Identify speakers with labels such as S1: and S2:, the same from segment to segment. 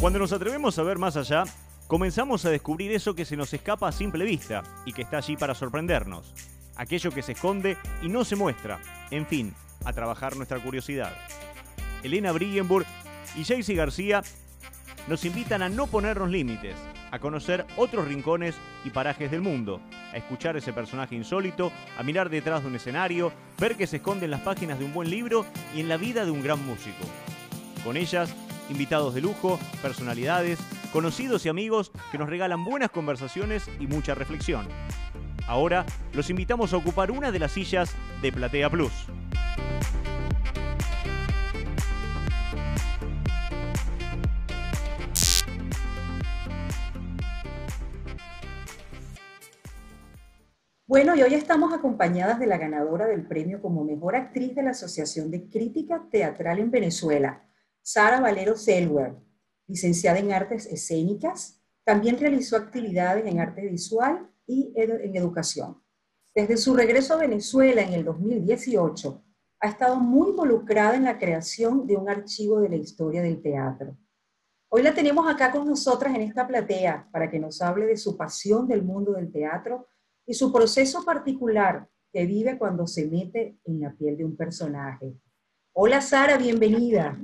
S1: Cuando nos atrevemos a ver más allá, comenzamos a descubrir eso que se nos escapa a simple vista y que está allí para sorprendernos. Aquello que se esconde y no se muestra. En fin, a trabajar nuestra curiosidad. Elena Brillenburg y Jaycee García nos invitan a no ponernos límites, a conocer otros rincones y parajes del mundo, a escuchar ese personaje insólito, a mirar detrás de un escenario, ver que se esconde en las páginas de un buen libro y en la vida de un gran músico. Con ellas invitados de lujo, personalidades, conocidos y amigos que nos regalan buenas conversaciones y mucha reflexión. Ahora los invitamos a ocupar una de las sillas de Platea Plus.
S2: Bueno, y hoy estamos acompañadas de la ganadora del premio como mejor actriz de la Asociación de Crítica Teatral en Venezuela, Sara Valero Selwer, licenciada en Artes Escénicas, también realizó actividades en arte visual y en educación. Desde su regreso a Venezuela en el 2018, ha estado muy involucrada en la creación de un archivo de la historia del teatro. Hoy la tenemos acá con nosotras en esta platea para que nos hable de su pasión del mundo del teatro y su proceso particular que vive cuando se mete en la piel de un personaje. Hola Sara, bienvenida.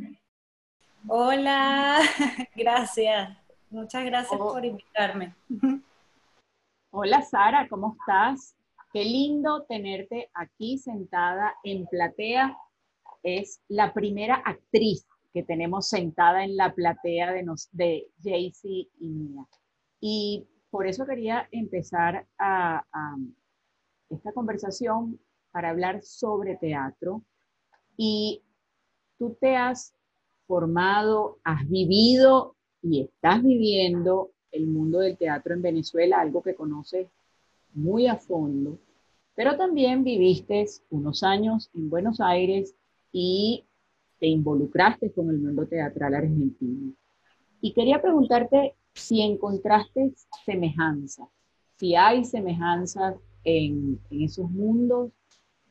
S3: Hola, gracias. Muchas gracias oh. por invitarme.
S4: Hola Sara, ¿cómo estás? Qué lindo tenerte aquí sentada en platea. Es la primera actriz que tenemos sentada en la platea de, nos, de Jaycee y mía. Y por eso quería empezar a esta conversación para hablar sobre teatro. Y tú te has formado, has vivido y estás viviendo el mundo del teatro en Venezuela, algo que conoces muy a fondo, pero también viviste unos años en Buenos Aires y te involucraste con el mundo teatral argentino. Y quería preguntarte si encontraste semejanzas, si hay semejanzas en, en esos mundos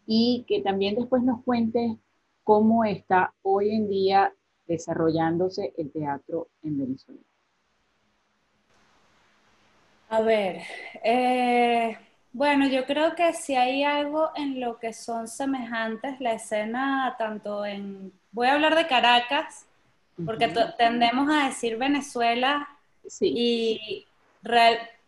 S4: y que también después nos cuentes cómo está hoy en día desarrollándose el teatro en Venezuela?
S3: A ver, eh, bueno, yo creo que si hay algo en lo que son semejantes, la escena tanto en, voy a hablar de Caracas, porque tendemos a decir Venezuela y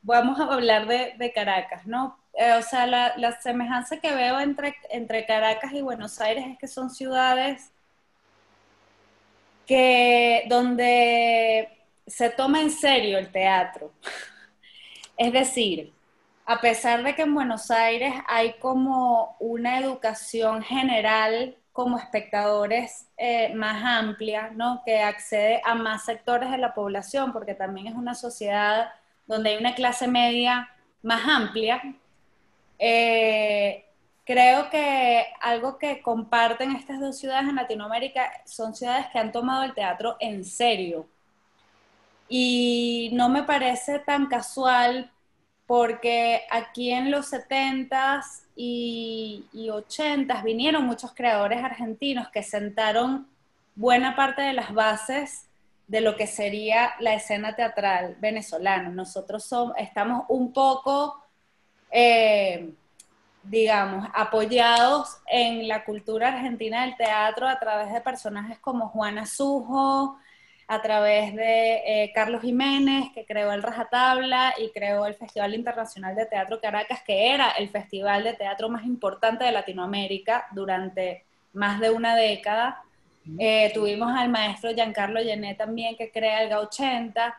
S3: vamos a hablar de, Caracas, ¿no? Eh, o sea, la, la, semejanza que veo entre, entre Caracas y Buenos Aires es que son ciudades que donde se toma en serio el teatro. es decir, a pesar de que en Buenos Aires hay como una educación general como espectadores eh, más amplia, ¿no? que accede a más sectores de la población, porque también es una sociedad donde hay una clase media más amplia, eh, Creo que algo que comparten estas dos ciudades en Latinoamérica son ciudades que han tomado el teatro en serio. Y no me parece tan casual porque aquí en los 70s y, 80s vinieron muchos creadores argentinos que sentaron buena parte de las bases de lo que sería la escena teatral venezolana. Nosotros somos, estamos un poco... Eh, digamos, apoyados en la cultura argentina del teatro a través de personajes como Juana Sujo, a través de eh, Carlos Jiménez, que creó el Rajatabla y creó el Festival Internacional de Teatro Caracas, que era el festival de teatro más importante de Latinoamérica durante más de una década. Eh, tuvimos al maestro Giancarlo Llené también, que crea el GA80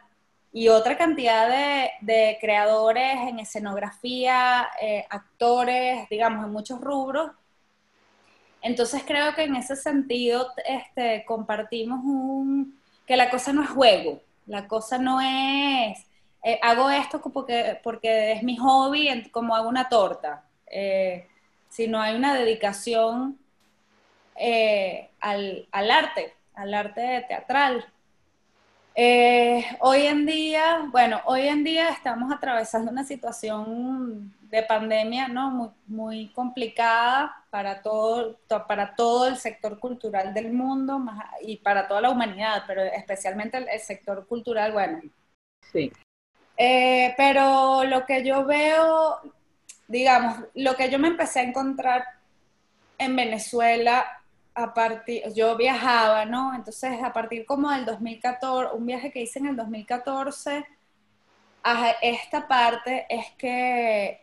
S3: y otra cantidad de, creadores en escenografía, eh, actores, digamos, en muchos rubros. Entonces creo que en ese sentido este, compartimos un, que la cosa no es juego, la cosa no es, eh, hago esto porque, porque es mi hobby, como hago una torta, eh, sino hay una dedicación al, al arte, al arte teatral. Eh, hoy en día, bueno, hoy en día estamos atravesando una situación de pandemia, ¿no? Muy, muy complicada para todo, para todo el sector cultural del mundo y para toda la humanidad, pero especialmente el, sector cultural, bueno.
S4: Sí.
S3: Eh, pero lo que yo veo, digamos, lo que yo me empecé a encontrar en Venezuela a partir, yo viajaba, ¿no? Entonces, a partir como del 2014, un viaje que hice en el 2014, a esta parte es que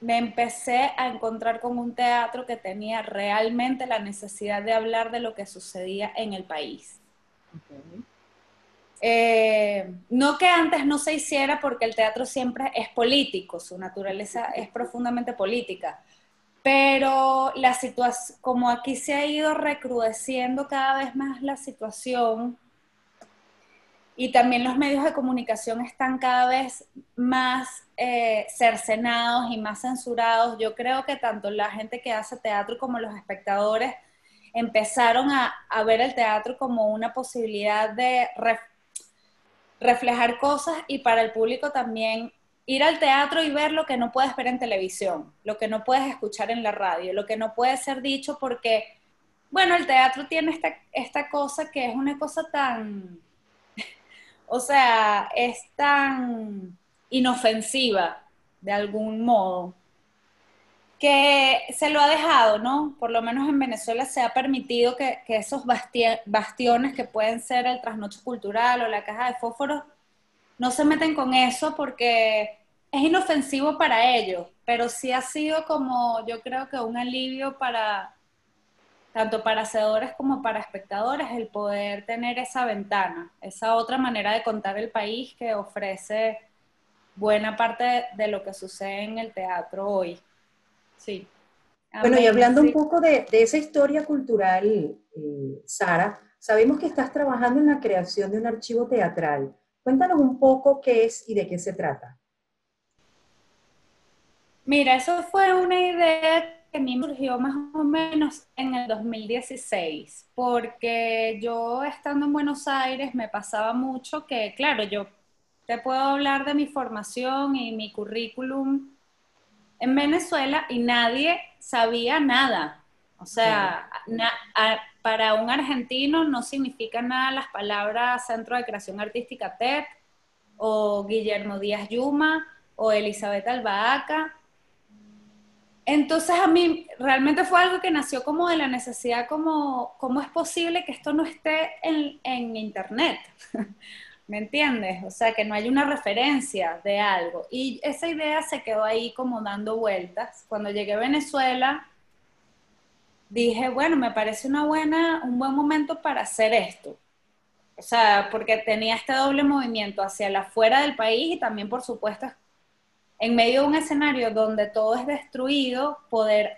S3: me empecé a encontrar con un teatro que tenía realmente la necesidad de hablar de lo que sucedía en el país. Eh, no que antes no se hiciera porque el teatro siempre es político, su naturaleza es profundamente política, pero la situación, como aquí se ha ido recrudeciendo cada vez más la situación, y también los medios de comunicación están cada vez más eh, cercenados y más censurados. Yo creo que tanto la gente que hace teatro como los espectadores empezaron a, ver el teatro como una posibilidad de reflejar cosas y para el público también ir al teatro y ver lo que no puedes ver en televisión, lo que no puedes escuchar en la radio, lo que no puede ser dicho porque, bueno, el teatro tiene esta, esta cosa que es una cosa tan o sea, es tan inofensiva de algún modo que se lo ha dejado, ¿no? Por lo menos en Venezuela se ha permitido que, esos bastiones que pueden ser el trasnocho cultural o la caja de fósforos no se meten con eso porque es inofensivo para ellos, pero sí ha sido como yo creo que un alivio para tanto para hacedores como para espectadores, el poder tener esa ventana, esa otra manera de contar el país que ofrece buena parte de lo que sucede en el teatro hoy. Sí.
S2: Bueno, y hablando un poco de, esa historia cultural, eh, Sara, sabemos que estás trabajando en la creación de un archivo teatral. Cuéntanos un poco qué es y de qué se trata.
S3: Mira, eso fue una idea que a mí surgió más o menos en el 2016, porque yo estando en Buenos Aires me pasaba mucho que, claro, yo te puedo hablar de mi formación y mi currículum en Venezuela y nadie sabía nada. O sea, para un argentino no significa nada las palabras Centro de Creación Artística TED o Guillermo Díaz Yuma o Elizabeth Albahaca entonces a mí realmente fue algo que nació como de la necesidad, como cómo es posible que esto no esté en, internet, ¿me entiendes? O sea, que no hay una referencia de algo. Y esa idea se quedó ahí como dando vueltas. Cuando llegué a Venezuela, dije, bueno, me parece una buena, un buen momento para hacer esto. O sea, porque tenía este doble movimiento hacia la fuera del país y también, por supuesto, en medio de un escenario donde todo es destruido, poder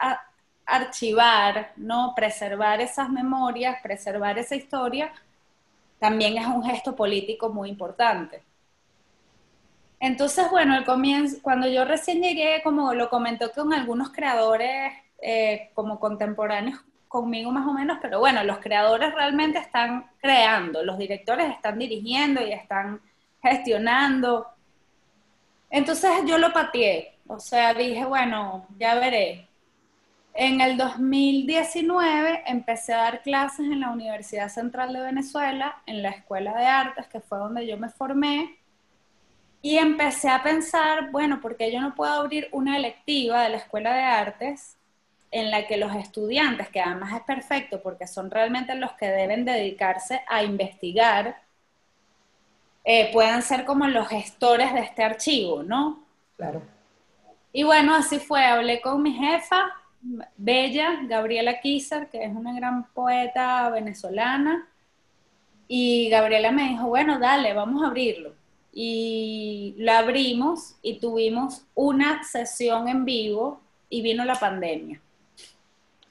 S3: archivar, ¿no? preservar esas memorias, preservar esa historia, también es un gesto político muy importante. Entonces, bueno, el comienzo, cuando yo recién llegué, como lo comentó con algunos creadores eh, como contemporáneos conmigo más o menos, pero bueno, los creadores realmente están creando, los directores están dirigiendo y están gestionando, entonces yo lo pateé, o sea, dije, bueno, ya veré. En el 2019 empecé a dar clases en la Universidad Central de Venezuela, en la Escuela de Artes, que fue donde yo me formé, y empecé a pensar, bueno, porque yo no puedo abrir una electiva de la Escuela de Artes en la que los estudiantes, que además es perfecto porque son realmente los que deben dedicarse a investigar eh, puedan ser como los gestores de este archivo, ¿no?
S2: Claro.
S3: Y bueno, así fue, hablé con mi jefa, Bella, Gabriela Kizar, que es una gran poeta venezolana, y Gabriela me dijo, bueno, dale, vamos a abrirlo. Y lo abrimos y tuvimos una sesión en vivo y vino la pandemia.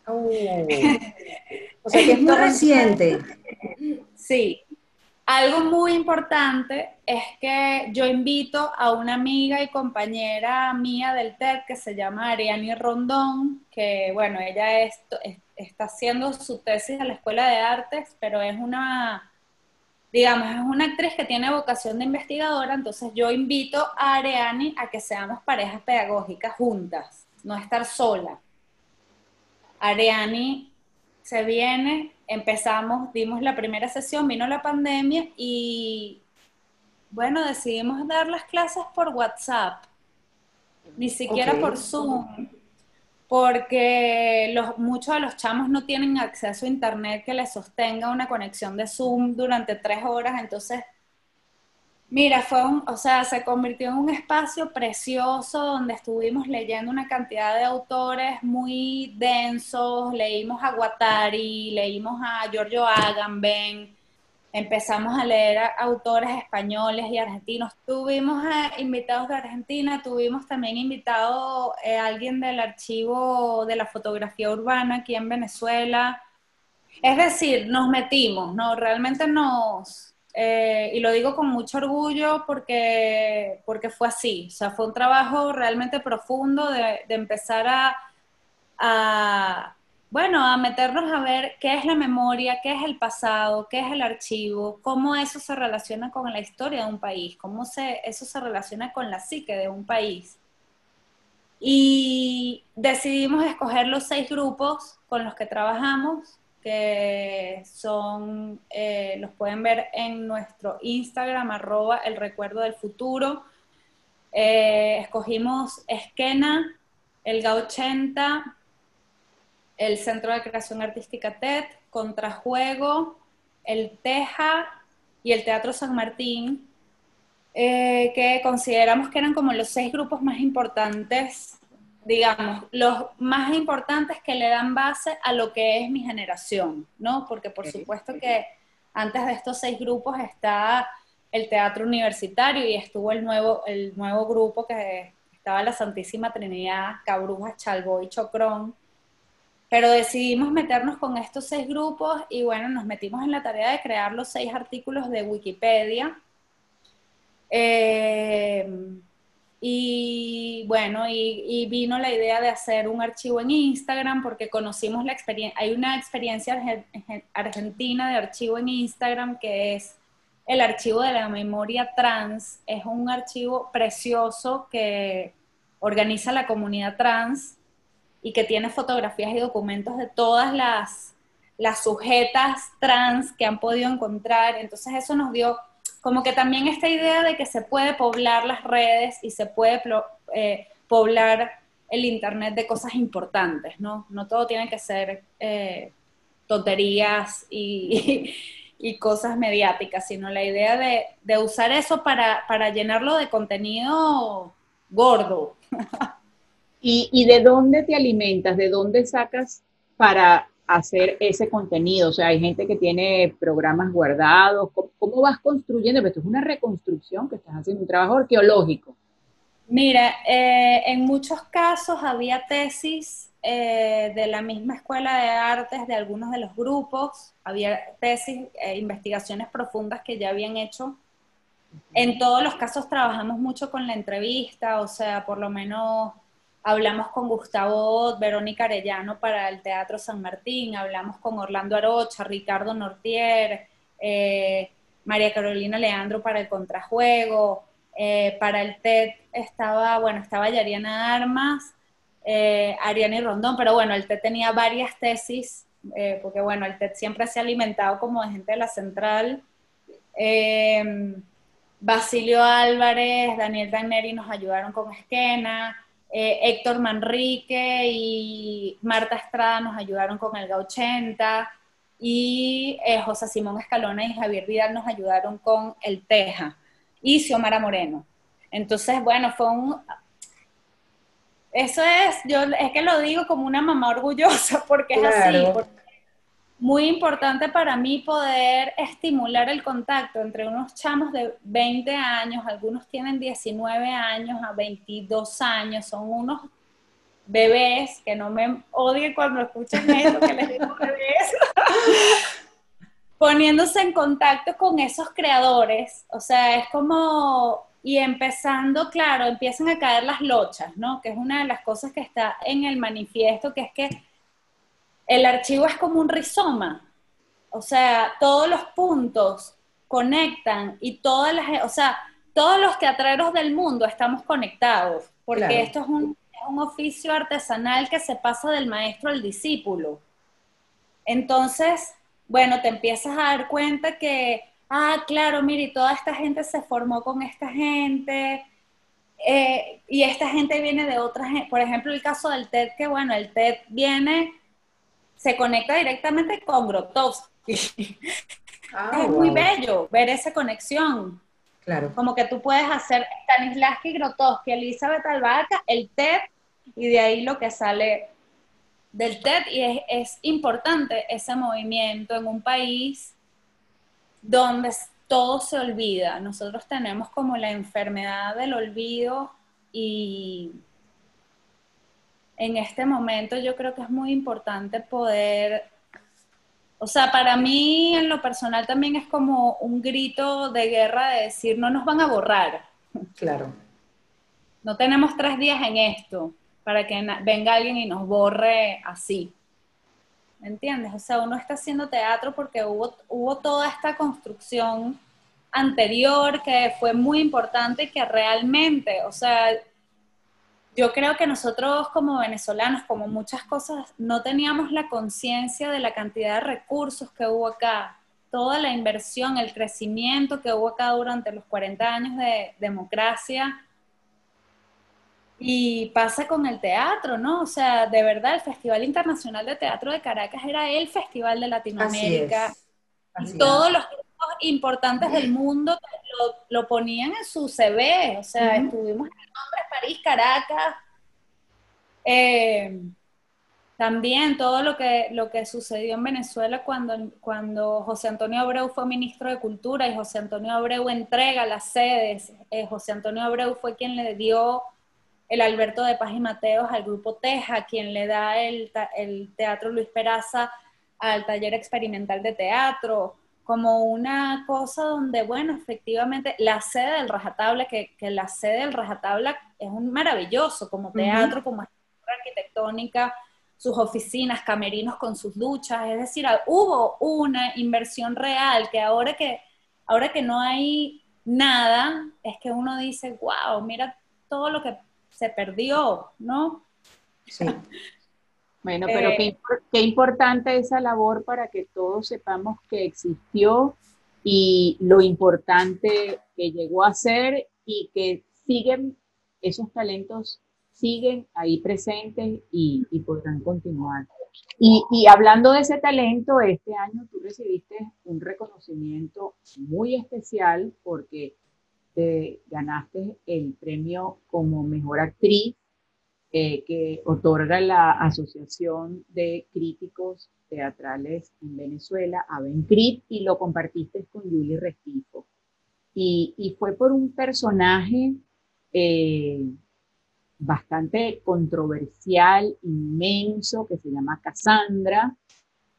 S2: Oh. o sea que es muy reciente.
S3: Sí, algo muy importante es que yo invito a una amiga y compañera mía del TED que se llama Ariani Rondón, que bueno, ella está haciendo su tesis en la Escuela de Artes, pero es una digamos, es una actriz que tiene vocación de investigadora, entonces yo invito a Areani a que seamos parejas pedagógicas juntas, no estar sola. Areani se viene, empezamos, dimos la primera sesión, vino la pandemia y bueno, decidimos dar las clases por WhatsApp, ni siquiera por Zoom porque los, muchos de los chamos no tienen acceso a internet que les sostenga una conexión de Zoom durante tres horas, entonces, mira, fue un, o sea, se convirtió en un espacio precioso donde estuvimos leyendo una cantidad de autores muy densos, leímos a Guattari, leímos a Giorgio Agamben, empezamos a leer autores españoles y argentinos. Tuvimos invitados de Argentina, tuvimos también invitado a eh, alguien del archivo de la fotografía urbana aquí en Venezuela. Es decir, nos metimos, ¿no? Realmente nos, eh, y lo digo con mucho orgullo porque, porque fue así, o sea, fue un trabajo realmente profundo de, de empezar a, bueno, a meternos a ver qué es la memoria, qué es el pasado, qué es el archivo, cómo eso se relaciona con la historia de un país, cómo se, eso se relaciona con la psique de un país. Y decidimos escoger los seis grupos con los que trabajamos, que son, eh, los pueden ver en nuestro Instagram, arroba el recuerdo del futuro. Eh, escogimos Esquena, el G80, el Centro de Creación Artística TED, Contrajuego, el TEJA y el Teatro San Martín, eh, que consideramos que eran como los seis grupos más importantes, digamos, los más importantes que le dan base a lo que es mi generación, ¿no? Porque por supuesto que antes de estos seis grupos está el teatro universitario y estuvo el nuevo, el nuevo grupo que estaba la Santísima Trinidad, Cabrujas, Chalbo y Chocrón, pero decidimos meternos con estos seis grupos y bueno, nos metimos en la tarea de crear los seis artículos de Wikipedia. Eh, y bueno, y, vino la idea de hacer un archivo en Instagram porque conocimos la experiencia, hay una experiencia argentina de archivo en Instagram que es el archivo de la memoria trans. Es un archivo precioso que organiza la comunidad trans y que tiene fotografías y documentos de todas las, las sujetas trans que han podido encontrar. Entonces eso nos dio como que también esta idea de que se puede poblar las redes y se puede eh, poblar el Internet de cosas importantes, ¿no? No todo tiene que ser eh, tonterías y, y, cosas mediáticas, sino la idea de, de usar eso para, para llenarlo de contenido gordo.
S4: ¿Y, de dónde te alimentas? ¿De dónde sacas para hacer ese contenido? O sea, hay gente que tiene programas guardados. ¿Cómo, vas construyendo? Esto es una reconstrucción que estás haciendo, un trabajo arqueológico.
S3: Mira, eh, en muchos casos había tesis eh, de la misma escuela de artes de algunos de los grupos, había tesis, e investigaciones profundas que ya habían hecho. En todos los casos trabajamos mucho con la entrevista, o sea, por lo menos Hablamos con Gustavo Verónica Arellano para el Teatro San Martín, hablamos con Orlando Arocha, Ricardo Nortier, eh, María Carolina Leandro para el contrajuego, eh, para el TED estaba, bueno, estaba Yariana Armas, eh, Ariana Rondón, pero bueno, el TED tenía varias tesis, porque bueno, el TED siempre se ha alimentado como de gente de la central. Basilio Álvarez, Daniel Dagneri nos ayudaron con Esquena, eh, Héctor Manrique y Marta Estrada nos ayudaron con el G80 y eh, José Simón Escalona y Javier Vidal nos ayudaron con el Teja y Xiomara Moreno. Entonces, bueno, fue un... Eso es, yo es que lo digo como una mamá orgullosa porque es así, muy importante para mí poder estimular el contacto entre unos chamos de 20 años, algunos tienen 19 años a 22 años, son unos bebés, que no me odien cuando escuchen esto, que les digo bebés, poniéndose en contacto con esos creadores, o sea, es como, y empezando, claro, empiezan a caer las lochas, ¿no? Que es una de las cosas que está en el manifiesto, que es que el archivo es como un rizoma, o sea, todos los puntos conectan y todas las, o sea, todos los teatreros del mundo estamos conectados, porque esto es un, un oficio artesanal que se pasa del maestro al discípulo. Entonces, bueno, te empiezas a dar cuenta que, ah, claro, mire, toda esta gente se formó con esta gente, eh, y esta gente viene de otras, por ejemplo, el caso del TED, que bueno, el TED viene, se conecta directamente con Grotowski. Ah, es muy bello ver esa conexión. Claro. Como que tú puedes hacer Stanislavski, Grotowski, Elizabeth Albaca, el TED, y de ahí lo que sale del TED. Y es, es importante ese movimiento en un país donde todo se olvida. Nosotros tenemos como la enfermedad del olvido y en este momento yo creo que es muy importante poder, o sea, para mí en lo personal también es como un grito de guerra de decir, no nos van a borrar.
S2: Claro.
S3: No tenemos tres días en esto para que venga alguien y nos borre así. ¿me entiendes? O sea, uno está haciendo teatro porque hubo, hubo toda esta construcción anterior que fue muy importante y que realmente, o sea, yo creo que nosotros como venezolanos, como muchas cosas, no teníamos la conciencia de la cantidad de recursos que hubo acá, toda la inversión, el crecimiento que hubo acá durante los 40 años de democracia y pasa con el teatro, ¿no? O sea, de verdad, el Festival Internacional de Teatro de Caracas era el festival de Latinoamérica. Todos los importantes del mundo lo, ponían en su CV. O sea, estuvimos en Londres, París, Caracas. Eh, también todo lo que, lo que sucedió en Venezuela cuando, cuando José Antonio Abreu fue ministro de Cultura y José Antonio Abreu entrega las sedes. Eh, José Antonio Abreu fue quien le dio el Alberto de Paz y Mateos al grupo Teja, quien le da el, Teatro Luis Peraza al taller experimental de teatro, como una cosa donde, bueno, efectivamente, la sede del Rajatabla, que, que la sede del Rajatabla es un maravilloso como teatro, como arquitectónica, sus oficinas, camerinos con sus duchas, es decir, hubo una inversión real que ahora que, ahora que no hay nada, es que uno dice, wow, mira todo lo que se perdió, ¿no?
S4: Sí. Bueno, pero qué, eh, qué, importante esa labor para que todos sepamos que existió y lo importante que llegó a ser y que siguen, esos talentos siguen ahí presentes y, podrán continuar. Y, y, hablando de ese talento, este año tú recibiste un reconocimiento muy especial porque ganaste el premio como mejor actriz eh, que otorga la Asociación de Críticos Teatrales en Venezuela, AVENCRIT, y lo compartiste con Julie Restivo. Y, fue por un personaje eh, bastante controversial, inmenso, que se llama Cassandra.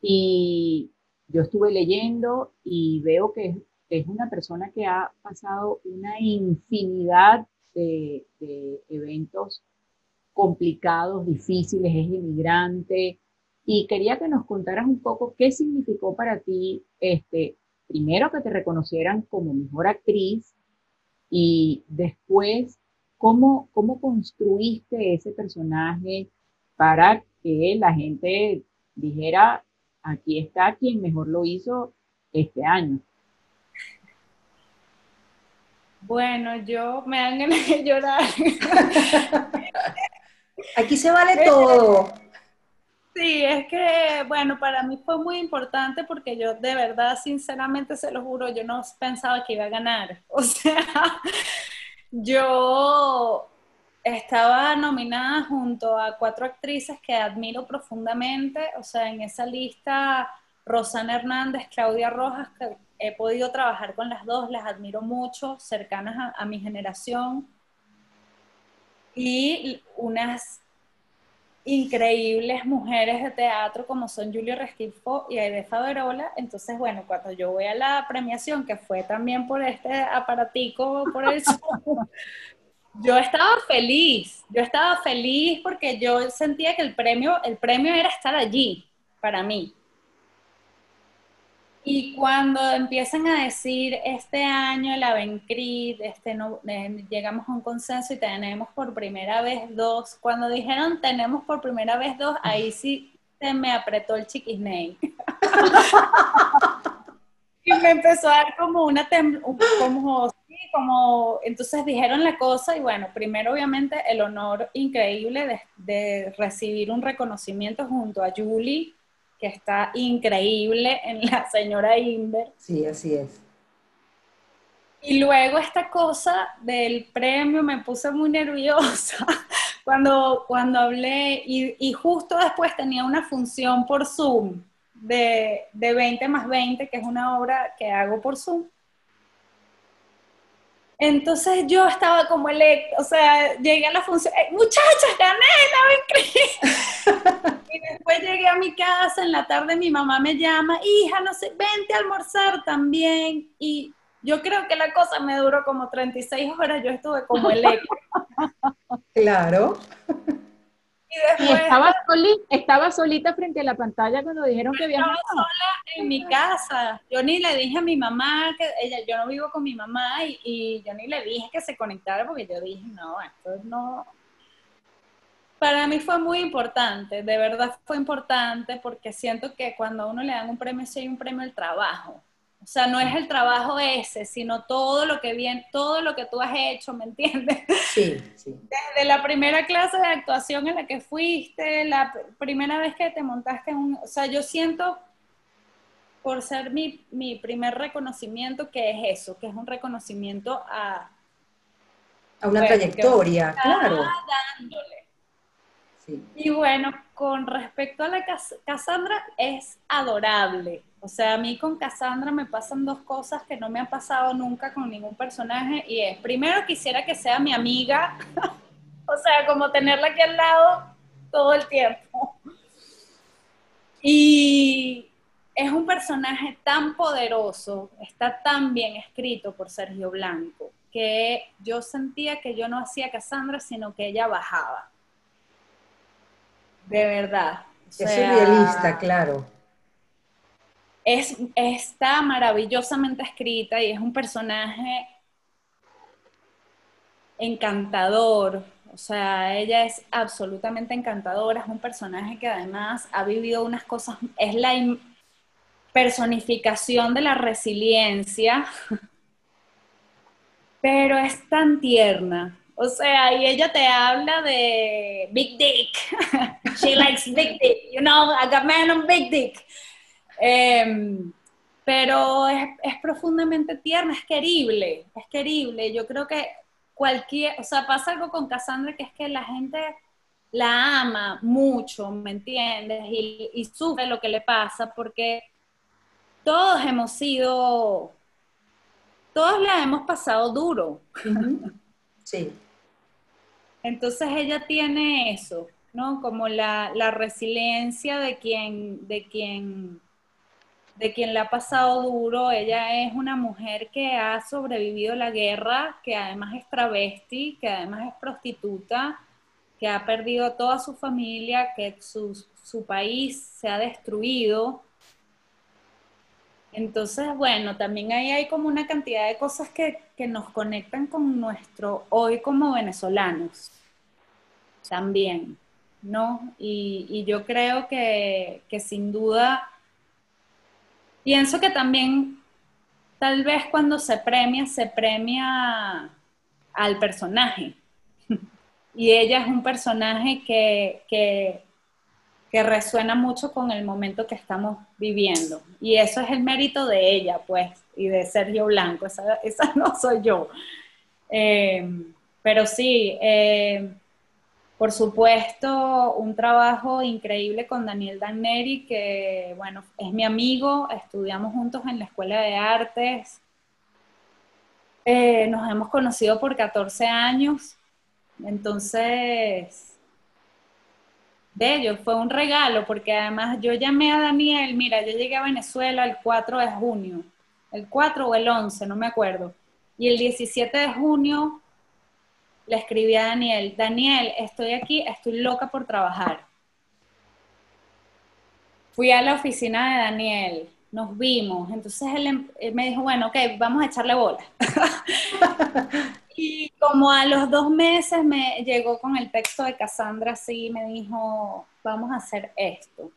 S4: Y yo estuve leyendo y veo que es una persona que ha pasado una infinidad de, eventos complicados, difíciles, es inmigrante, y quería que nos contaras un poco qué significó para ti, este, primero que te reconocieran como mejor actriz y después cómo, cómo construiste ese personaje para que la gente dijera, aquí está quien mejor lo hizo este año.
S3: Bueno, yo me dan ganas de llorar.
S2: Aquí se vale todo.
S3: Sí, es que, bueno, para mí fue muy importante porque yo de verdad, sinceramente, se lo juro, yo no pensaba que iba a ganar. O sea, yo estaba nominada junto a cuatro actrices que admiro profundamente, o sea, en esa lista Rosana Hernández, Claudia Rojas, que he podido trabajar con las dos, las admiro mucho, cercanas a, mi generación. Y unas increíbles mujeres de teatro como son Julio Restifo y Aide Faverola. Entonces, bueno, cuando yo voy a la premiación, que fue también por este aparatico, por el yo estaba feliz, yo estaba feliz porque yo sentía que el premio, el premio era estar allí para mí. Y cuando empiezan a decir este año el Avencrid, este no, eh, llegamos a un consenso y tenemos por primera vez dos, cuando dijeron tenemos por primera vez dos, ahí sí se me apretó el chiquisney. y me empezó a dar como una, como, como, entonces dijeron la cosa y bueno, primero obviamente el honor increíble de recibir un reconocimiento junto a Julie que está increíble en la señora Inver.
S2: Sí, así es.
S3: Y luego esta cosa del premio me puse muy nerviosa cuando, cuando hablé y, y justo después tenía una función por Zoom de, de 20 más 20, que es una obra que hago por Zoom. Entonces yo estaba como el, o sea, llegué a la función, muchachas, gané, la Y después llegué a mi casa, en la tarde mi mamá me llama, hija, no sé, vente a almorzar también. Y yo creo que la cosa me duró como 36 horas, yo estuve como el
S2: Claro.
S4: Y, estaba, solita, frente a la pantalla cuando dijeron que viajaba.
S3: Estaba sola en mi casa. Yo ni le dije a mi mamá que ella, yo no vivo con mi mamá y, y yo ni le dije que se conectara porque yo dije, no, esto no. Para mí fue muy importante, de verdad fue importante porque siento que cuando a uno le dan un premio, sí hay un premio al trabajo. O sea, no es el trabajo ese, sino todo lo que bien, todo lo que tú has hecho, ¿me entiendes?
S2: Sí, sí.
S3: Desde la primera clase de actuación en la que fuiste, la primera vez que te montaste en un, o sea, yo siento por ser mi, mi primer reconocimiento que es eso, que es un reconocimiento a
S2: a una trayectoria, claro.
S3: Dándole. Y bueno, con respecto a la Cassandra, es adorable. O sea, a mí con Cassandra me pasan dos cosas que no me han pasado nunca con ningún personaje y es, primero quisiera que sea mi amiga, o sea, como tenerla aquí al lado todo el tiempo. Y es un personaje tan poderoso, está tan bien escrito por Sergio Blanco, que yo sentía que yo no hacía Cassandra, sino que ella bajaba. De verdad.
S2: es realista, claro
S3: es, está maravillosamente escrita y es un personaje encantador. O sea, ella es absolutamente encantadora, es un personaje que además ha vivido unas cosas, es la personificación de la resiliencia, pero es tan tierna. O sea, y ella te habla de Big Dick. She likes Big Dick. You know, I got man on Big Dick. Em, pero es, es, profundamente tierna, es querible, es querible. Yo creo que cualquier, o sea, pasa algo con Cassandra que es que la gente la ama mucho, ¿me entiendes? Y, y sufre lo que le pasa porque todos hemos sido, todos la hemos pasado duro.
S2: Sí.
S3: Entonces ella tiene eso, ¿no? Como la, la resiliencia de quien, de quien de quien le ha pasado duro. Ella es una mujer que ha sobrevivido la guerra, que además es travesti, que además es prostituta, que ha perdido toda su familia, que su, país se ha destruido. Entonces, bueno, también ahí hay como una cantidad de cosas que, nos conectan con nuestro hoy como venezolanos. También, ¿no? Y, yo creo que, que sin duda Pienso que también, tal vez cuando se premia, se premia al personaje. y ella es un personaje que, que, resuena mucho con el momento que estamos viviendo. Y eso es el mérito de ella, pues, y de Sergio Blanco. Esa, no soy yo. Eh, pero sí, eh, por supuesto, un trabajo increíble con Daniel Danneri, que, bueno, es mi amigo, estudiamos juntos en la Escuela de Artes, eh, nos hemos conocido por 14 años, entonces, bello, fue un regalo, porque además yo llamé a Daniel, mira, yo llegué a Venezuela el 4 de junio, el 4 o el 11, no me acuerdo, y el 17 de junio le escribí a Daniel, Daniel, estoy aquí, estoy loca por trabajar. Fui a la oficina de Daniel nos vimos. Entonces él, em, me dijo, bueno, ok, vamos a echarle bola. y como a los dos meses me llegó con el texto de Cassandra, sí, me dijo, vamos a hacer esto.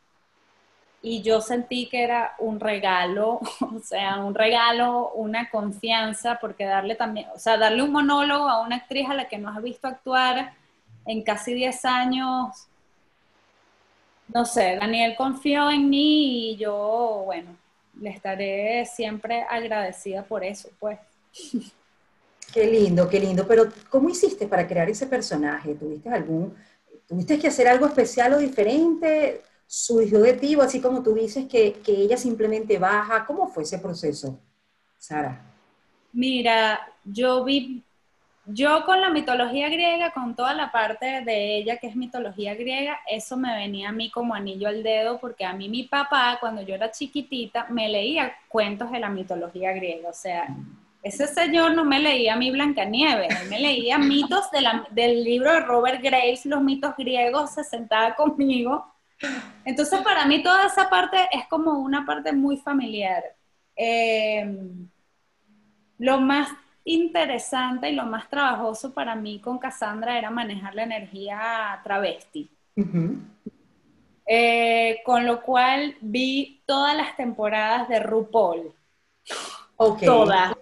S3: Y yo sentí que era un regalo, o sea, un regalo, una confianza, porque darle también, o sea, darle un monólogo a una actriz a la que no has visto actuar en casi 10 años, no sé, Daniel confió en mí y yo, bueno, le estaré siempre agradecida por eso, pues.
S2: Qué lindo, qué lindo. Pero, ¿cómo hiciste para crear ese personaje? ¿Tuviste algún, tuviste que hacer algo especial o diferente? ¿Surgió de ti, así como tú dices que, que ella simplemente baja? ¿Cómo fue ese proceso, Sara?
S3: Mira, yo vi yo con la mitología griega, con toda la parte de ella que es mitología griega, eso me venía a mí como anillo al dedo, porque a mí mi papá, cuando yo era chiquitita, me leía cuentos de la mitología griega. O sea, ese señor no me leía a mí Blancanieves, él me leía mitos del libro de Robert Graves, los mitos griegos, se sentaba conmigo. Entonces, para mí toda esa parte es como una parte muy familiar. Eh, lo más interesante y lo más trabajoso para mí con Cassandra era manejar la energía travesti. Eh, con lo cual vi todas las temporadas de RuPaul. Todas.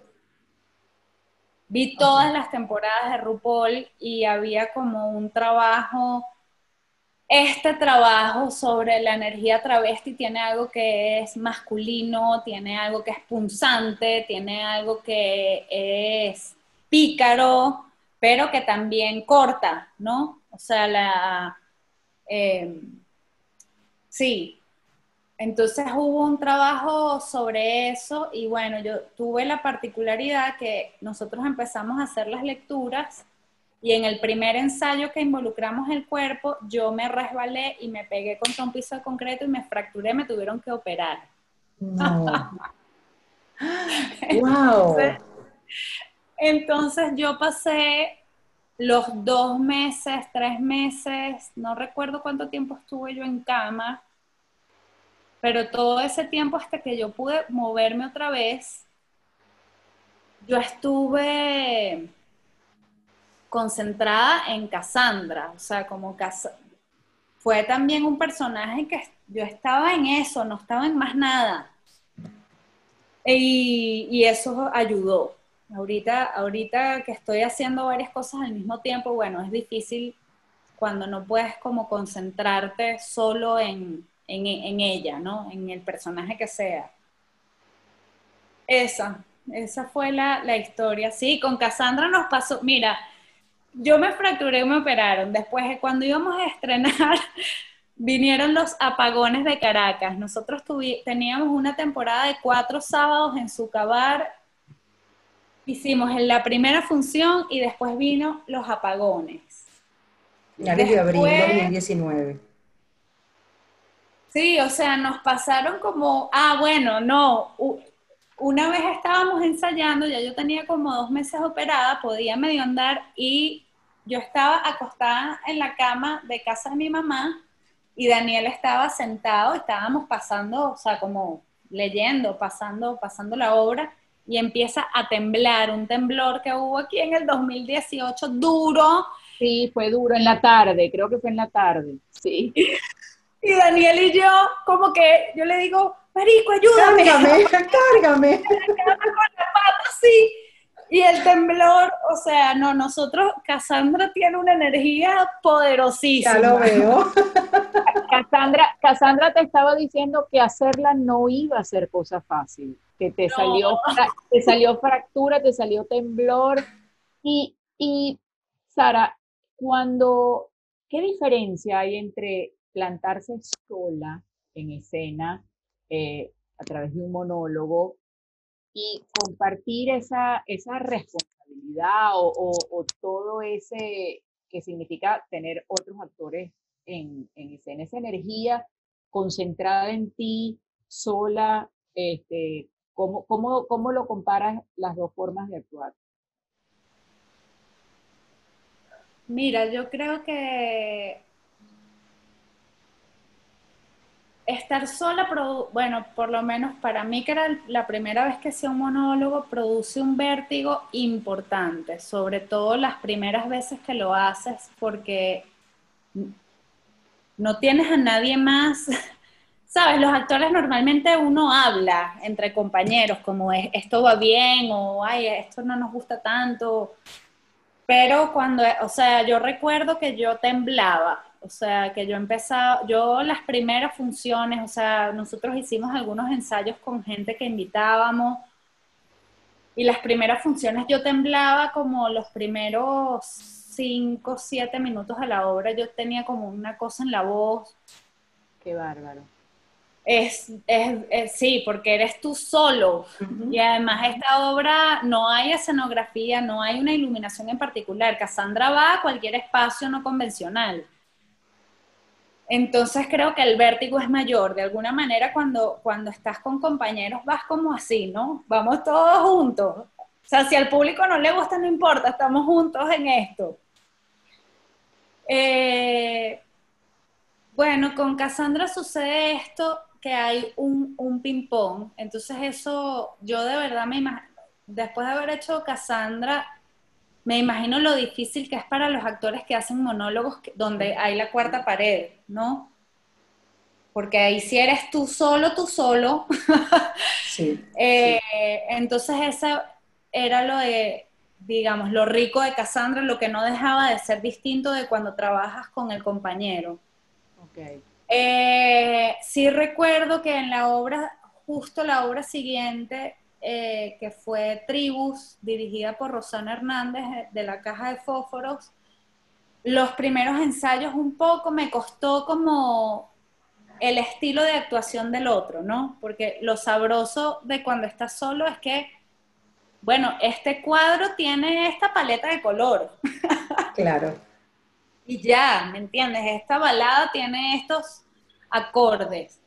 S3: Vi todas las temporadas de RuPaul y había como un trabajo este trabajo sobre la energía travesti tiene algo que es masculino, tiene algo que es punzante, tiene algo que es pícaro, pero que también corta, ¿no? O sea, la... Eh, sí. Entonces hubo un trabajo sobre eso y bueno, yo tuve la particularidad que nosotros empezamos a hacer las lecturas y en el primer ensayo que involucramos el cuerpo, yo me resbalé y me pegué contra un piso de concreto y me fracturé, me tuvieron que operar.
S2: No. wow.
S3: Entonces, yo pasé los dos meses, tres meses, no recuerdo cuánto tiempo estuve yo en cama, pero todo ese tiempo hasta que yo pude moverme otra vez, yo estuve concentrada en Cassandra, o sea, como fue también un personaje que yo estaba en eso, no estaba en más nada. Y, eso ayudó. Ahorita, ahorita que estoy haciendo varias cosas al mismo tiempo, bueno, es difícil cuando no puedes como concentrarte solo en, ella, ¿no? En el personaje que sea. Esa, esa fue la, la historia. Sí, con Cassandra nos pasó, mira, yo me fracturé y me operaron. Después, cuando íbamos a estrenar, vinieron los apagones de Caracas. Nosotros teníamos una temporada de cuatro sábados en Sucabar. Hicimos en la primera función y después vino los apagones.
S2: Ya de abril 2019.
S3: Sí, o sea, nos pasaron como, ah, bueno, no, una vez estábamos ensayando, ya yo tenía como dos meses operada, podía medio andar y yo estaba acostada en la cama de casa de mi mamá y Daniel estaba sentado, estábamos pasando, o sea, como leyendo, pasando, pasando la obra y empieza a temblar, un temblor que hubo aquí en el 2018, duro.
S4: Sí, fue duro en la tarde, creo que fue en la tarde, sí.
S3: Y Daniel y yo, como que yo le digo, Marico, ayúdame.
S2: Cárgame, cárgame.
S3: Con la pata, sí. Y el temblor, o sea, no, nosotros, Cassandra tiene una energía poderosísima.
S2: Ya lo veo.
S4: Cassandra, Cassandra te estaba diciendo que hacerla no iba a ser cosa fácil, que te, salió, te salió fractura, te salió temblor. Y, y Sara, cuando, ¿qué diferencia hay entre plantarse sola en escena eh, a través de un monólogo y compartir esa, esa responsabilidad o, todo ese que significa tener otros actores en, en escena, esa energía concentrada en ti, sola, este, ¿cómo, cómo, cómo lo comparas las dos formas de actuar?
S3: Mira, yo creo que estar sola, bueno, por lo menos para mí que era la primera vez que hacía un monólogo, produce un vértigo importante, sobre todo las primeras veces que lo haces, porque no tienes a nadie más. Sabes, los actores normalmente uno habla entre compañeros, como es, esto va bien o ay, esto no nos gusta tanto. Pero cuando, o sea, yo recuerdo que yo temblaba, o sea, que yo empezaba, yo las primeras funciones, o sea, nosotros hicimos algunos ensayos con gente que invitábamos y las primeras funciones yo temblaba como los primeros cinco, siete minutos de la obra, yo tenía como una cosa en la voz.
S4: Qué bárbaro.
S3: Es, es, sí, porque eres tú solo. Y además esta obra no hay escenografía, no hay una iluminación en particular. Cassandra va a cualquier espacio no convencional. Entonces creo que el vértigo es mayor. De alguna manera cuando, cuando estás con compañeros vas como así, ¿no? Vamos todos juntos. O sea, si al público no le gusta, no importa, estamos juntos en esto. Eh, bueno, con Cassandra sucede esto, que hay un, un ping-pong. Entonces eso, yo de verdad me imagino, después de haber hecho Cassandra, me imagino lo difícil que es para los actores que hacen monólogos donde hay la cuarta pared, ¿no? Porque ahí si eres tú solo, tú solo. sí, eh, Entonces eso era lo de, digamos, lo rico de Cassandra, lo que no dejaba de ser distinto de cuando trabajas con el compañero. Okay. Eh, sí recuerdo que en la obra, justo la obra siguiente, eh, que fue Tribus, dirigida por Rosana Hernández eh, de la Caja de Fósforos. Los primeros ensayos un poco me costó como el estilo de actuación del otro, ¿no? Porque lo sabroso de cuando estás solo es que, bueno, este cuadro tiene esta paleta de color.
S2: Claro.
S3: y ya, ¿me entiendes? Esta balada tiene estos acordes.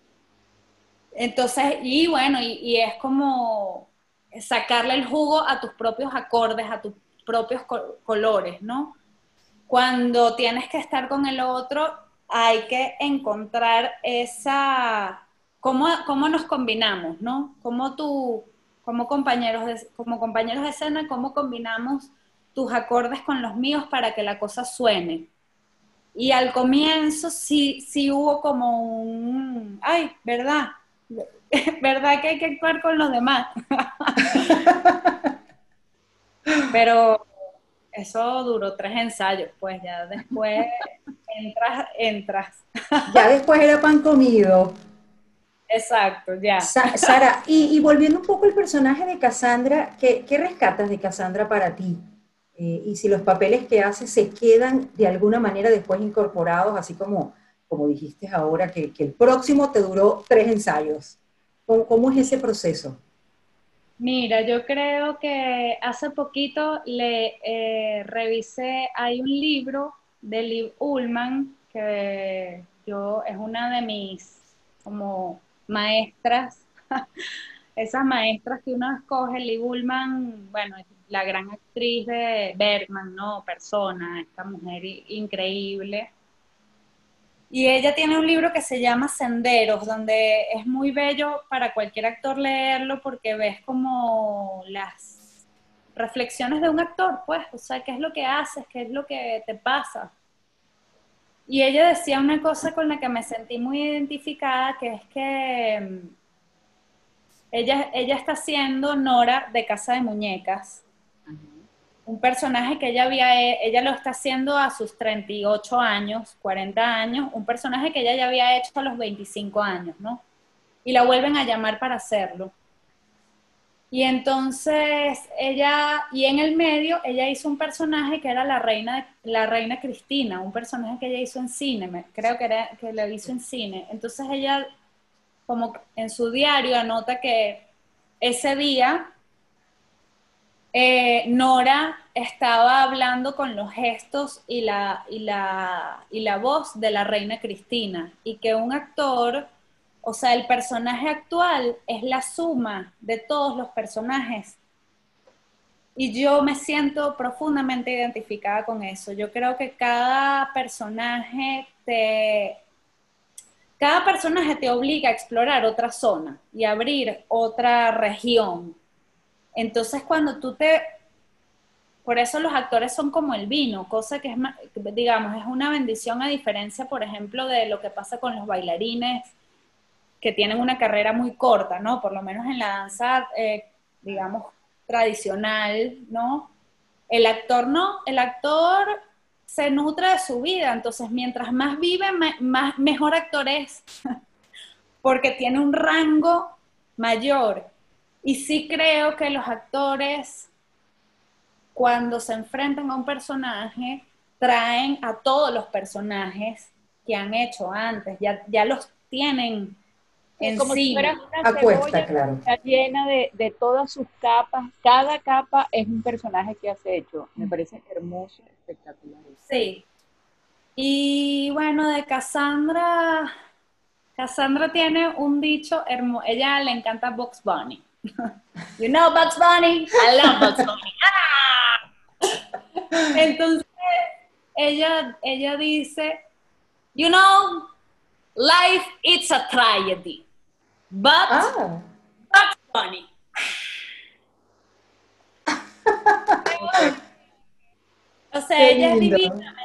S3: Entonces, y bueno, y, es como sacarle el jugo a tus propios acordes, a tus propios colores, ¿no? Cuando tienes que estar con el otro, hay que encontrar esa, cómo, cómo nos combinamos, ¿no? Cómo tú, como compañeros, de, como compañeros de escena, cómo combinamos tus acordes con los míos para que la cosa suene. Y al comienzo sí, sí hubo como un, ay, ¿verdad? ¿Verdad que hay que actuar con los demás? Pero eso duró tres ensayos, pues ya después entras, entras.
S2: Ya después era pan comido.
S3: Exacto, ya.
S2: Sara, y, volviendo un poco al personaje de Cassandra, ¿qué, rescatas de Cassandra para ti? Eh, y si los papeles que hace se quedan de alguna manera después incorporados, así como, como dijiste ahora, que el próximo te duró tres ensayos. ¿Cómo, es ese proceso?
S3: Mira, yo creo que hace poquito le eh, revisé, hay un libro de Liv Ullman, que yo es una de mis como maestras, esas maestras que uno escoge, Liv Ullman, bueno, es la gran actriz de Bergman, ¿no? Persona, esta mujer increíble. Y ella tiene un libro que se llama Senderos, donde es muy bello para cualquier actor leerlo porque ves como las reflexiones de un actor, pues, o sea, qué es lo que haces, qué es lo que te pasa. Y ella decía una cosa con la que me sentí muy identificada, que es que mm, ella, ella está haciendo Nora de Casa de Muñecas un personaje que ella había, ella lo está haciendo a sus 38 años, 40 años, un personaje que ella ya había hecho a los 25 años, ¿no? Y la vuelven a llamar para hacerlo. Y entonces ella, y en el medio, ella hizo un personaje que era la reina, la reina Cristina, un personaje que ella hizo en cine, creo que, era, que hizo en cine. Entonces ella, como en su diario, anota que ese día eh, Nora estaba hablando con los gestos y la, y, la, y la voz de la reina Cristina y que un actor, o sea, el personaje actual es la suma de todos los personajes. Y yo me siento profundamente identificada con eso. Yo creo que cada personaje te, cada personaje te obliga a explorar otra zona y abrir otra región. Entonces cuando tú te... Por eso los actores son como el vino, cosa que es, digamos, es una bendición a diferencia, por ejemplo, de lo que pasa con los bailarines que tienen una carrera muy corta, ¿no? Por lo menos en la danza, eh, digamos, tradicional, ¿no? El actor no, el actor se nutre de su vida, entonces mientras más vive, más, mejor actor es, porque tiene un rango mayor. Y sí creo que los actores, cuando se enfrentan a un personaje, traen a todos los personajes que han hecho antes, ya, ya los tienen en
S4: como
S3: sí.
S4: si fuera una
S2: Acuesta,
S4: cebolla
S2: claro.
S4: está llena de, de todas sus capas. Cada capa es un personaje que has hecho. Me parece hermoso, espectacular.
S3: Sí. Y bueno, de Cassandra, Cassandra tiene un dicho hermoso, ella le encanta Bugs Bunny. You know Bugs Bunny? I love Bugs Bunny. ¡Ah! Entonces, ella, ella dice, you know, life it's a tragedy, but
S2: Ah,
S3: Bugs Bunny. O sea, ella es divina.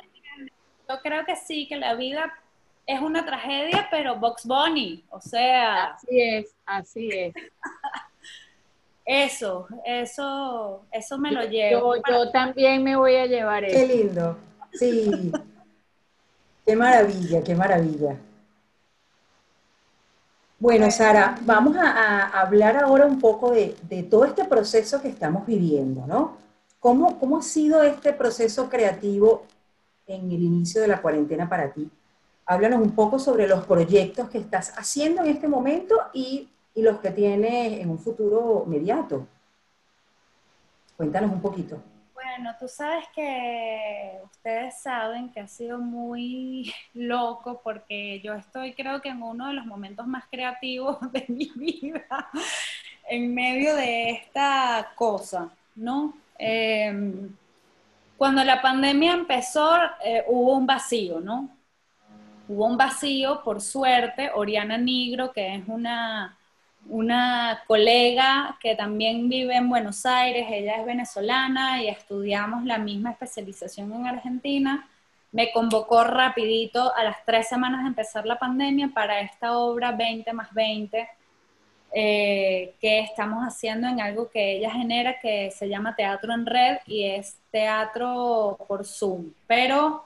S3: Yo creo que sí, que la vida es una tragedia, pero Box Bunny, o sea,
S4: Así es, así es.
S3: Eso, eso, eso me lo llevo.
S4: Yo, yo también me voy a llevar
S2: qué
S4: eso.
S2: lindo. Sí. Qué maravilla, qué maravilla. Bueno, Sara, vamos a, a hablar ahora un poco de, de todo este proceso que estamos viviendo, ¿no? ¿Cómo, ¿Cómo ha sido este proceso creativo en el inicio de la cuarentena para ti? Háblanos un poco sobre los proyectos que estás haciendo en este momento y, y los que tienes en un futuro inmediato. Cuéntanos un poquito.
S3: Bueno, tú sabes que ustedes saben que ha sido muy loco porque yo estoy creo que en uno de los momentos más creativos de mi vida en medio de esta cosa, ¿no? Eh, cuando la pandemia empezó eh, hubo un vacío, ¿no? Hubo un vacío, por suerte, Oriana Nigro, que es una una colega que también vive en Buenos Aires, ella es venezolana y estudiamos la misma especialización en Argentina, me convocó rapidito a las tres semanas de empezar la pandemia para esta obra 20 más 20 eh, que estamos haciendo en algo que ella genera que se llama Teatro en Red y es teatro por Zoom, pero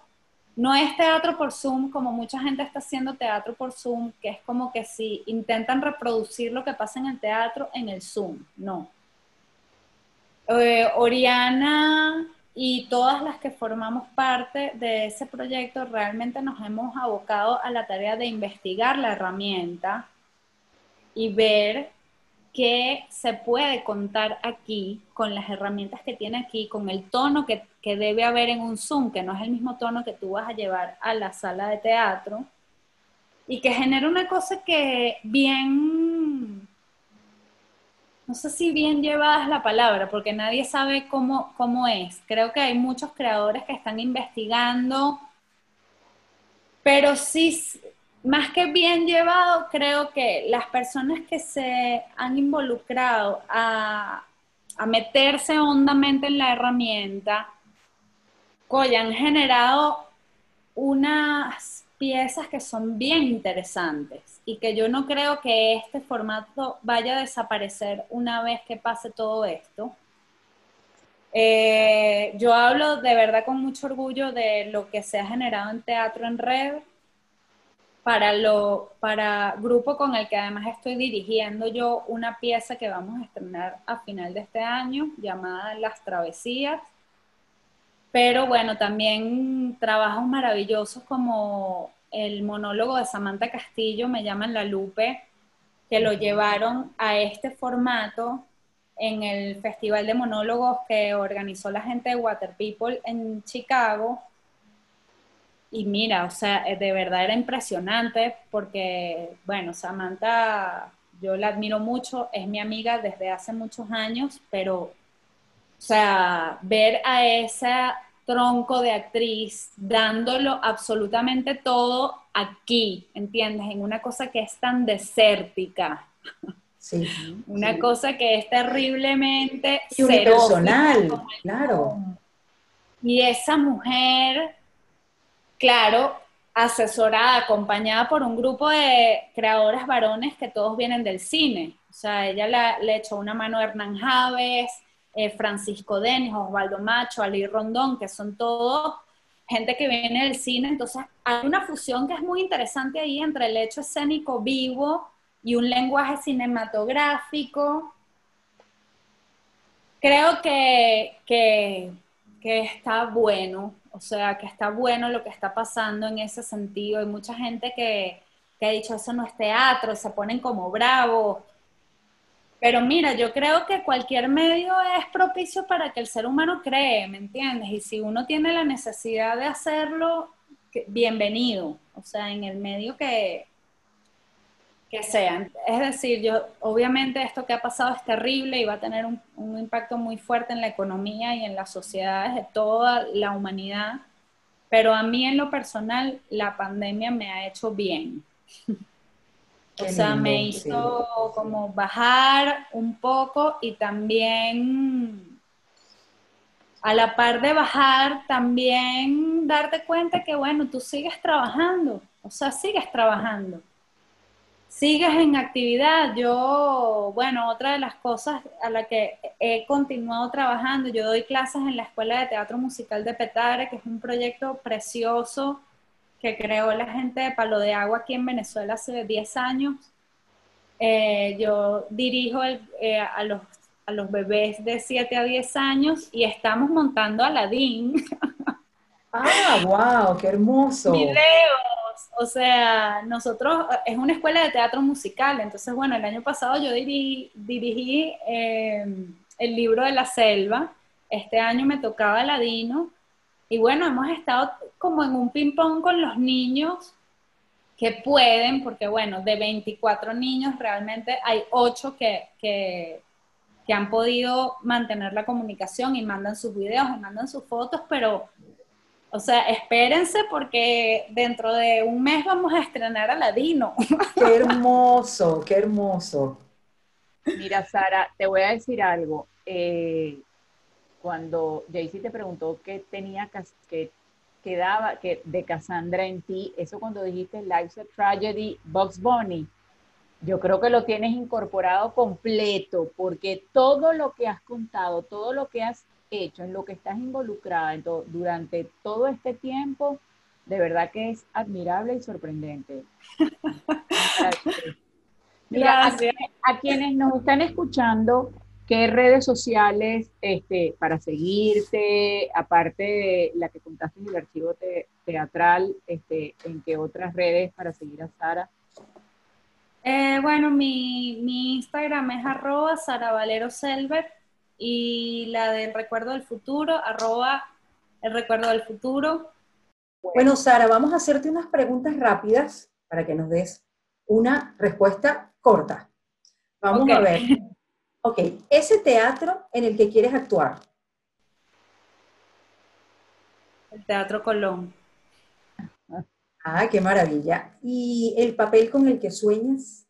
S3: no es teatro por Zoom como mucha gente está haciendo teatro por Zoom, que es como que si intentan reproducir lo que pasa en el teatro en el Zoom, no. Eh, Oriana y todas las que formamos parte de ese proyecto realmente nos hemos abocado a la tarea de investigar la herramienta y ver qué se puede contar aquí con las herramientas que tiene aquí, con el tono que, que, debe haber en un Zoom, que no es el mismo tono que tú vas a llevar a la sala de teatro, y que genera una cosa que bien, no sé si bien llevada es la palabra, porque nadie sabe cómo, cómo es. Creo que hay muchos creadores que están investigando, pero sí más que bien llevado, creo que las personas que se han involucrado a, meterse hondamente en la herramienta, coya, han generado unas piezas que son bien interesantes y que yo no creo que este formato vaya a desaparecer una vez que pase todo esto. Eh, yo hablo de verdad con mucho orgullo de lo que se ha generado en teatro en red, para lo para grupo con el que además estoy dirigiendo yo una pieza que vamos a estrenar a final de este año llamada Las Travesías. Pero bueno, también trabajos maravillosos como el monólogo de Samantha Castillo, me llaman La Lupe, que lo llevaron a este formato en el Festival de Monólogos que organizó la gente de Water People en Chicago y mira, o sea, de verdad era impresionante porque, bueno, Samantha, yo la admiro mucho, es mi amiga desde hace muchos años, pero, o sea, ver a ese tronco de actriz dándolo absolutamente todo aquí, ¿entiendes? En una cosa que es tan desértica.
S2: Sí.
S3: Una cosa que es terriblemente
S2: y unipersonal, claro.
S3: Y esa mujer, claro, asesorada, acompañada por un grupo de creadores varones que todos vienen del cine. O sea, ella le echó una mano a Hernán Javes, eh, Francisco Denis, Osvaldo Macho, Ali Rondón, que son todos gente que viene del cine. Entonces, hay una fusión que es muy interesante ahí entre el hecho escénico vivo y un lenguaje cinematográfico. Creo que, que está bueno, o sea, que está bueno lo que está pasando en ese sentido. Hay mucha gente que, que ha dicho eso no es teatro, se ponen como bravos. Pero mira, yo creo que cualquier medio es propicio para que el ser humano cree, ¿me entiendes? Y si uno tiene la necesidad de hacerlo, bienvenido. O sea, en el medio que, que sea. Es decir, yo, obviamente esto que ha pasado es terrible y va a tener un, un impacto muy fuerte en la economía y en las sociedades de toda la humanidad. Pero a mí en lo personal, la pandemia me ha hecho bien. o sea, me hizo como bajar un poco y también a la par de bajar, también darte cuenta que, bueno, tú sigues trabajando, o sea, sigues trabajando, sigues en actividad. Yo, bueno, otra de las cosas a la que he continuado trabajando, yo doy clases en la Escuela de Teatro Musical de Petare, que es un proyecto precioso que creó la gente de Palo de Agua aquí en Venezuela hace 10 años. Eh, yo dirijo eh, a, los, a los bebés de 7 a 10 años y estamos montando Aladdin.
S2: ¡Ah, wow! ¡Qué hermoso!
S3: Videos. O sea, nosotros, es una escuela de teatro musical, entonces, bueno, el año pasado yo dirigí, eh, el libro de la selva, este año me tocaba Aladino, y bueno, hemos estado como en un ping-pong con los niños que pueden, porque bueno, de 24 niños realmente hay 8 que, que, que, han podido mantener la comunicación y mandan sus videos y mandan sus fotos, pero, o sea, espérense porque dentro de un mes vamos a estrenar a Ladino.
S2: Qué hermoso, qué hermoso.
S4: Mira, Sara, te voy a decir algo. Eh, cuando Jaycee te preguntó qué tenía que quedaba que de Cassandra en ti, eso cuando dijiste Life's a Tragedy, Box Bunny, yo creo que lo tienes incorporado completo, porque todo lo que has contado, todo lo que has hecho, en lo que estás involucrada durante todo este tiempo, de verdad que es admirable y sorprendente. Mira, a, quienes nos están escuchando, ¿Qué redes sociales este, para seguirte, aparte de la que contaste en el archivo teatral, este, en qué otras redes para seguir a Sara?
S3: Eh, bueno, mi, mi, Instagram es arroba Sara Valero Selver y la del Recuerdo del Futuro, arroba el Recuerdo del Futuro.
S2: Bueno, Sara, vamos a hacerte unas preguntas rápidas para que nos des una respuesta corta. Vamos a ver. Ok, ese teatro en el que quieres actuar.
S3: El Teatro Colón.
S2: Ah, qué maravilla. ¿Y el papel con el que sueñas?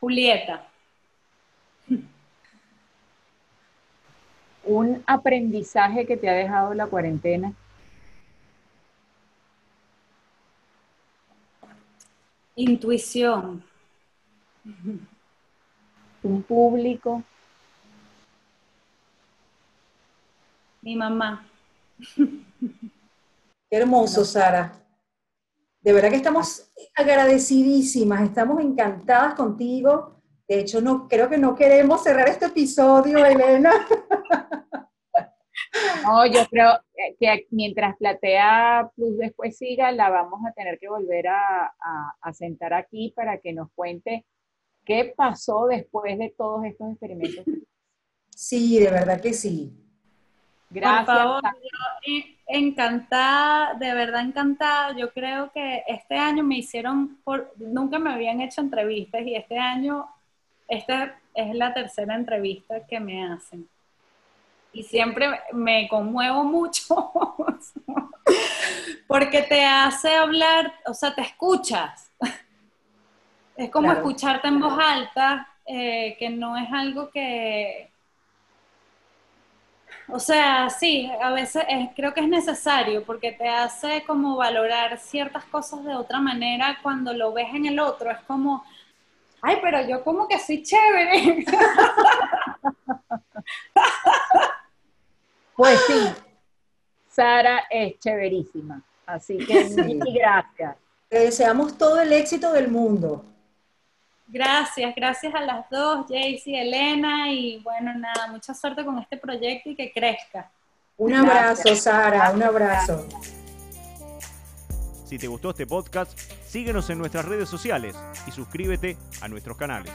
S3: Julieta.
S4: Un aprendizaje que te ha dejado la cuarentena.
S3: Intuición.
S4: Un público.
S3: Mi mamá.
S2: Qué hermoso, Sara. De verdad que estamos agradecidísimas, estamos encantadas contigo. De hecho, no creo que no queremos cerrar este episodio, Elena.
S4: No, yo creo que mientras Platea Plus después siga, la vamos a tener que volver a, a sentar aquí para que nos cuente ¿Qué pasó después de todos estos experimentos?
S2: Sí, de verdad que sí.
S3: Gracias. Por favor, encantada, de verdad encantada. Yo creo que este año me hicieron, por, nunca me habían hecho entrevistas y este año, esta es la tercera entrevista que me hacen. Y siempre me conmuevo mucho, porque te hace hablar, o sea, te escuchas. Es como escucharte en voz alta, eh, que no es algo que... O sea, sí, a veces creo que es necesario porque te hace como valorar ciertas cosas de otra manera cuando lo ves en el otro. Es como, ay, pero yo como que soy chévere.
S4: Pues sí, Sara es chéverísima. Así que sí. gracias.
S2: Te deseamos todo el éxito del mundo.
S3: Gracias, gracias a las dos, Jaycee, Elena, y bueno, nada, mucha suerte con este proyecto y que crezca.
S2: Un abrazo, Sara, un abrazo.
S1: Si te gustó este podcast, síguenos en nuestras redes sociales y suscríbete a nuestros canales.